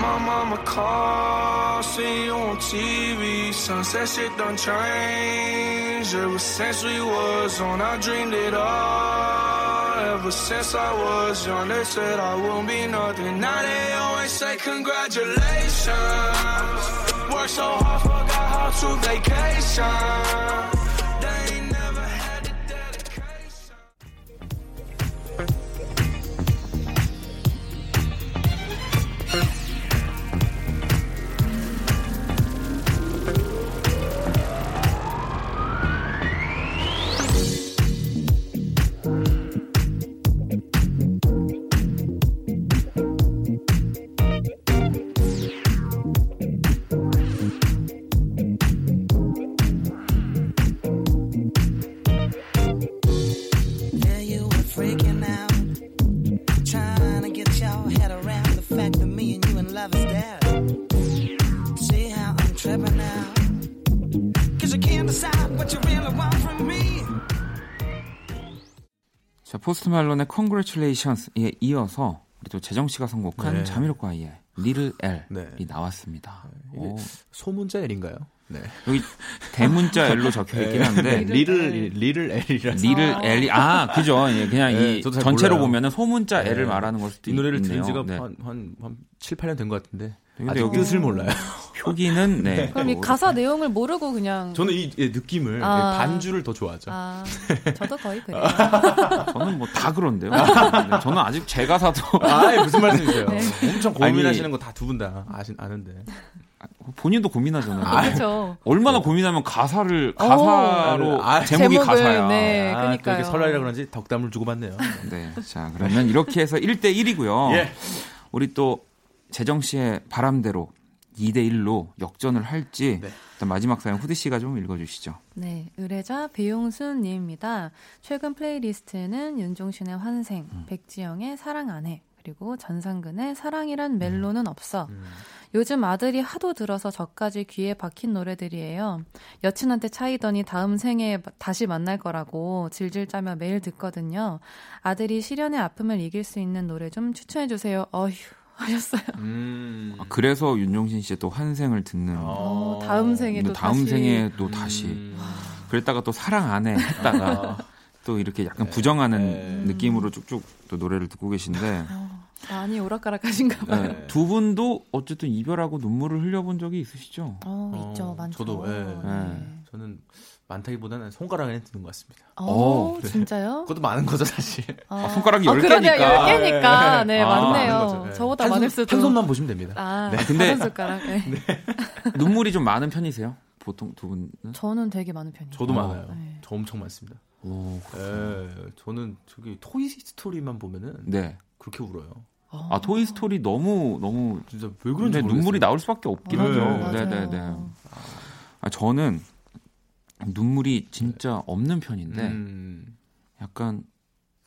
My mama called, TV. Sunset shit done changed. Ever since we was on, I dreamed it all. Ever since I was young, they said I won't be nothing. Now they always say congratulations. Worked so hard, forgot how to vacation. 자, 포스트 말론의 Congratulations에 이어서 우리 또 재정 씨가 선곡한 네. 자미로과이의 Little L이 네. 나왔습니다. 오, 소문자 L인가요? 네. 여기 대문자 L로 적혀 있긴 한데 리를 리를 L이라서 리를 L이 아 그죠 예, 그냥 네, 이 전체로 몰라요. 보면은 소문자 네. L을 말하는 걸 수도 이 노래를 있네요. 들은 지가 네. 한, 한, 한 7, 8년 된 것 같은데 아직 여기 뜻을 몰라요. 표기는 네. 그럼 이또 가사 내용을 모르고 그냥 저는 이 예, 느낌을 아. 예, 반주를 더 좋아하죠. 아, 저도 거의 그래요. 저는 뭐 다 그런데요. 네, 저는 아직 제 가사도 아, 무슨 말씀이세요? 네. 엄청 고민하시는 거 다 두 분 다 아신 아는데. 본인도 고민하잖아요. 그렇죠. 얼마나 고민하면 가사를 가사로 아, 제목이 제목을, 가사야. 네. 아, 그러니까요. 또 이렇게 설날이라 그런지 덕담을 주고받네요. 네. 자, 그러면 이렇게 해서 1대 1이고요. 예. 우리 또 재정 씨의 바람대로 2대 1로 역전을 할지 네. 일단 마지막 사연 후디 씨가 좀 읽어 주시죠. 네, 의뢰자 배용순 님입니다. 최근 플레이리스트는 윤종신의 환생, 음. 백지영의 사랑 안 해, 그리고 전상근의 사랑이란 멜로는 음. 없어. 요즘 아들이 하도 들어서 저까지 귀에 박힌 노래들이에요. 여친한테 차이더니 다음 생에 다시 만날 거라고 질질 짜며 매일 듣거든요. 아들이 실연의 아픔을 이길 수 있는 노래 좀 추천해 주세요. 어휴 하셨어요. 음. 아, 그래서 윤종신 씨의 또 환생을 듣는 어, 다음 생에도 다음 다시. 생에 또 다시 음. 그랬다가 또 사랑 안해 했다가 또 이렇게 약간 부정하는 네. 느낌으로 쭉쭉 또 노래를 듣고 계신데 어, 많이 오락가락하신가 봐요. 네, 두 분도 어쨌든 이별하고 눈물을 흘려본 적이 있으시죠? 어, 어, 있죠, 많죠. 저도, 예. 네. 저는 많다기보다는 손가락 안에 드는 것 같습니다. 어, 어, 네. 진짜요? 그것도 많은 거죠, 사실. 아, 손가락이 어, 열 그러네요. 개니까. 열 개니까. 네, 아, 맞네요. 거죠. 네. 저보다 한 손- 많을 수도. 한 손만 보시면 됩니다. 아, 근데- 한 손가락. 네. 눈물이 좀 많은 편이세요? 보통 두 분은? 저는 되게 많은 편이에요. 저도 어. 많아요. 네. 저 엄청 많습니다. 오, 예, 저는 저기 Toy Story만 보면은 네. 그렇게 울어요. 아 Toy Story 너무 너무 진짜 왜 그런지 근데. 눈물이 나올 수밖에 없긴 네, 하죠. 맞아요. 네, 네, 네. 아 저는 눈물이 진짜 없는 편인데 음, 약간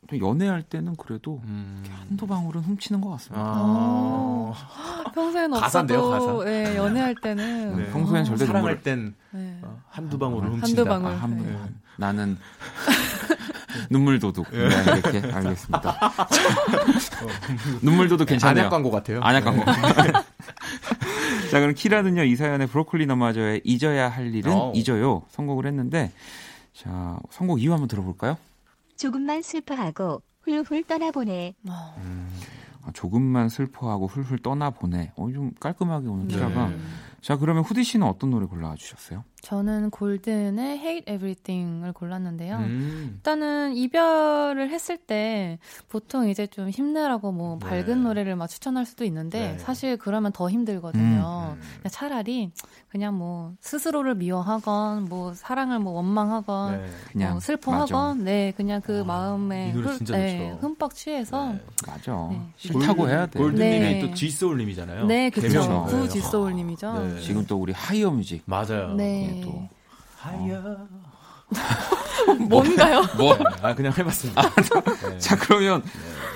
좀 연애할 때는 그래도 음. 한두 방울은 훔치는 것 같습니다. 아, 평소에는 가사인데요, 없어도 가사. 네, 연애할 때는 네, 평소엔 절대 사랑할 눈물을- 땐 네. 어, 한두 방울을 아, 훔친다. 한두 방울. 아, 한, 네. 한- 나는 눈물 도둑 네, 이렇게 알겠습니다. 눈물 도둑 괜찮아요. 안약 광고 같아요. 안약 광고. 자, 그럼 키라는요, 이 사연에 브로콜리 너마저의 잊어야 할 일은 어. 잊어요. 선곡을 했는데, 자, 선곡 이유 한번 들어볼까요? 조금만 슬퍼하고 훌훌 떠나보내. 어, 아, 조금만 슬퍼하고 훌훌 떠나보내. 어, 좀 깔끔하게 오늘 키라가. 네. 자, 그러면 후디 씨는 어떤 노래 골라 주셨어요? 저는 골든의 Hate Everything을 골랐는데요. 음. 일단은 이별을 했을 때 보통 이제 좀 힘내라고 뭐 네. 밝은 노래를 막 추천할 수도 있는데 네. 사실 그러면 더 힘들거든요. 음. 그냥 차라리 그냥 뭐 스스로를 미워하건 뭐 사랑을 뭐 원망하건 네. 그냥. 뭐 슬퍼하건 네 그냥 그 아, 마음에 흠- 네. 흠뻑 취해서 네. 맞아. 네. 싫다고 해야 돼. 골든님이 네. 또 G소울님이잖아요. 네 그쵸 개명. 구 네. 지소울님이죠. 네. 지금 또 우리 하이어 뮤직. 맞아요. 네. 또. 하야. 뭔가요? 뭐? 아 그냥 해봤습니다. 네. 자, 그러면,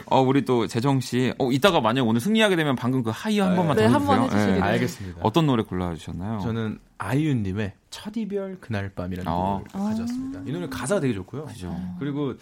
어, 우리 또 재정 씨. 어, 이따가 만약 오늘 승리하게 되면 방금 그 하이어 한 네. 번만 네, 더 한번 해주세요. 예. 알겠습니다. 어떤 노래 골라주셨나요? 저는 아이유님의 첫 이별 그날 밤이라는 아. 노래를 가져왔습니다. 이 노래 가사가 되게 좋고요. 그죠. 그리고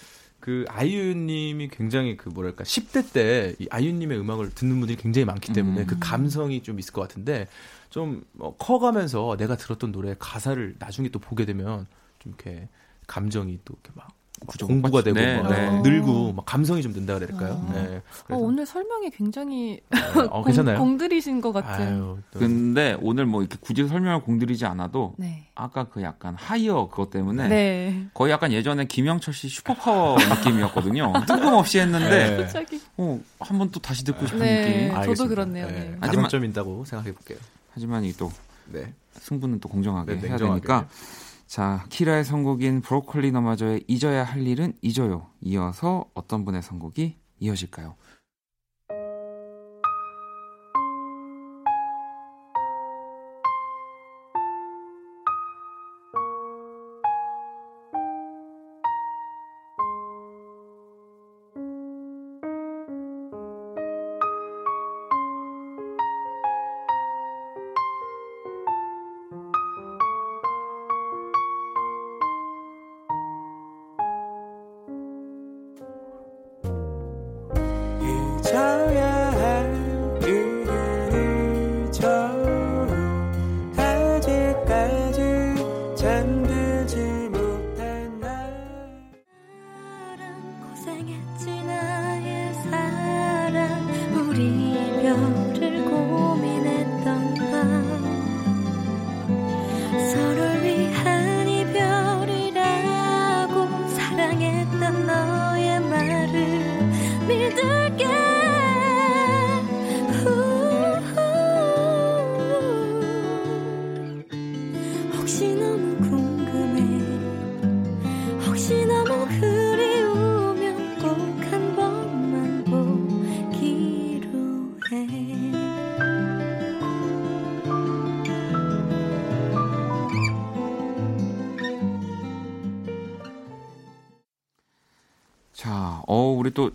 그 아이유님이 굉장히 그 뭐랄까 10대 때 이 아이유님의 음악을 듣는 분들이 굉장히 많기 때문에 음. 그 감성이 좀 있을 것 같은데 좀 어, 커가면서 내가 들었던 노래 가사를 나중에 또 보게 되면 좀 이렇게 감정이 또 이렇게 막 그죠. 공부가 되고 네, 막 네. 늘고 막 감성이 좀 든다 그래야 될까요? 아. 네. 어, 오늘 설명이 굉장히 네. 어? 공, 공들이신 것 같은. 아유, 또- 근데 오늘 뭐 이렇게 굳이 설명을 공들이지 않아도 네. 아까 그 약간 하이어 그것 때문에 네. 거의 약간 예전에 김영철 씨 슈퍼파워 느낌이었거든요. 뜬금없이 했는데 네. 어, 한번 또 다시 듣고 싶은 네. 느낌. 저도 알겠습니다. 그렇네요. 네. 하지만- 가산점 있다고 생각해 볼게요. 하지만 이또 네. 승부는 또 공정하게 네, 해야. 되니까. 자, 키라의 선곡인 브로콜리 너마저의 잊어야 할 일은 잊어요. 이어서 어떤 분의 선곡이 이어질까요?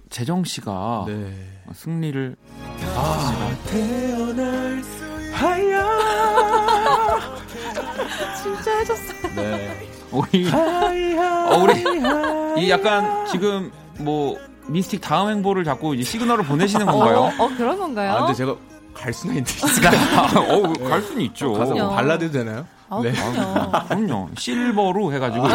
재정 씨가 네. 승리를 태어날 하야 진짜 해줬어요. 네. 우리 어, 우리 이 약간 지금 뭐 미스틱 다음 행보를 자꾸 이제 시그널을 보내시는 건가요? 어, 그런 건가요? 아, 근데 제가 갈 수나 있는데. 어, 갈 수는 있죠. 가서 뭐. 발라드 되나요? 아, 네. 그럼요. 그럼요. 실버로 해가지고.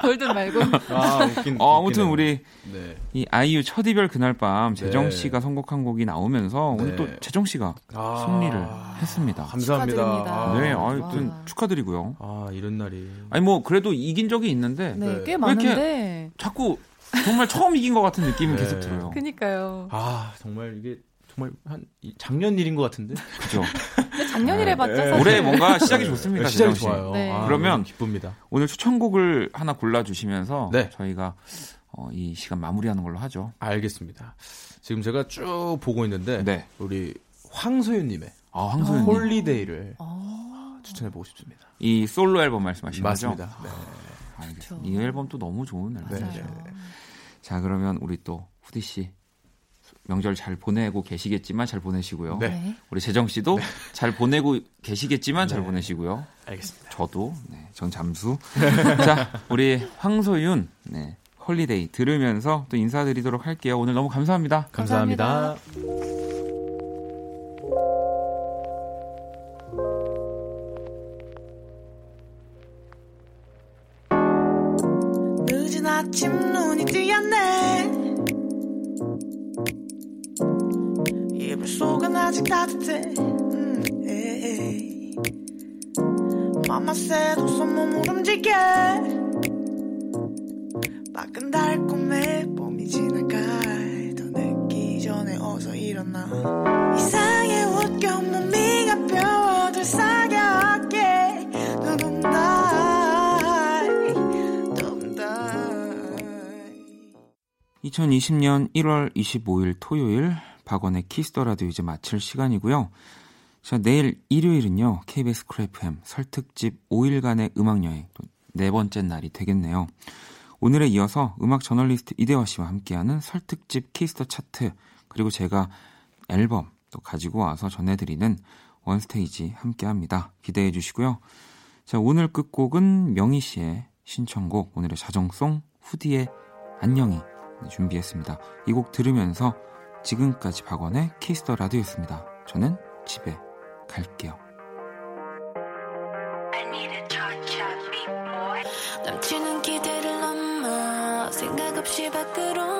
골든 말고. 아, 웃긴. 어, 아무튼 웃기네요. 우리 네. 이 아이유 첫 이별 그날 밤 재정 네. 씨가 선곡한 곡이 나오면서 오늘 네. 또 재정 씨가 아, 승리를 했습니다. 감사합니다. 축하드립니다. 아, 네, 와. 아무튼 축하드리고요. 아, 이런 날이. 아니 뭐 그래도 이긴 적이 있는데 네, 네. 꽤왜 이렇게- 많은데. 자꾸 정말 처음 이긴 것 같은 느낌이 네. 계속 들어요. 그니까요. 아, 정말 이게 정말 한 이- 작년 일인 것 같은데. 그죠? 작년이래 네. 봤자 네. 사실. 올해 뭔가 시작이 좋습니다. 네, 시작이. 좋아요. 네. 아, 그러면 기쁩니다. 오늘 추천곡을 하나 골라주시면서 네. 저희가 어, 이 시간 마무리하는 걸로 하죠. 알겠습니다. 지금 제가 쭉 보고 있는데 네. 우리 황소윤님의 아, 황소윤님. Holiday를 어. 추천해 보고 싶습니다. 이 솔로 앨범 말씀하시는 거죠? 맞습니다. 네. 알겠습니다. 이 앨범도 너무 좋은 앨범. 네. 맞아요. 자, 그러면 우리 또 후디 씨 명절 잘 보내고 계시겠지만 잘 보내시고요. 네. 네. 우리 재정 씨도 잘 보내고 계시겠지만 잘 네. 보내시고요. 알겠습니다. 저도 네, 전 잠수. 자, 우리 황소윤 네, Holiday 들으면서 또 인사드리도록 할게요. 오늘 너무 감사합니다. 감사합니다. 늦은 아침 눈이 띄었네 속은 아직 따뜻해 음, 에이. 맘마새도 손몸을 움직여 밖은 달콤해 봄이 지나갈 더 늦기 전에 어서 일어나 이상해 옷겨 몸이 가벼워들 사겨게 두둥다이 두둥다이 2020년 1월 25일 토요일 박원의 Kiss the Radio 이제 마칠 시간이고요. 자, 내일 일요일은요. KBS Cool FM 설특집 5일간의 음악 여행 또 네 번째 날이 되겠네요. 오늘에 이어서 음악 저널리스트 이대화 씨와 함께하는 설특집 Kiss the Chart 그리고 제가 앨범 또 가지고 와서 전해드리는 One Stage 함께합니다. 기대해 주시고요. 자, 오늘 끝곡은 명희 씨의 신청곡 오늘의 자정송 후디의 안녕히 준비했습니다. 이 곡 들으면서 지금까지 박원의 Kiss the Radio였습니다. 저는 집에 갈게요. 넘치는 기대를 넘어 생각 없이 밖으로 나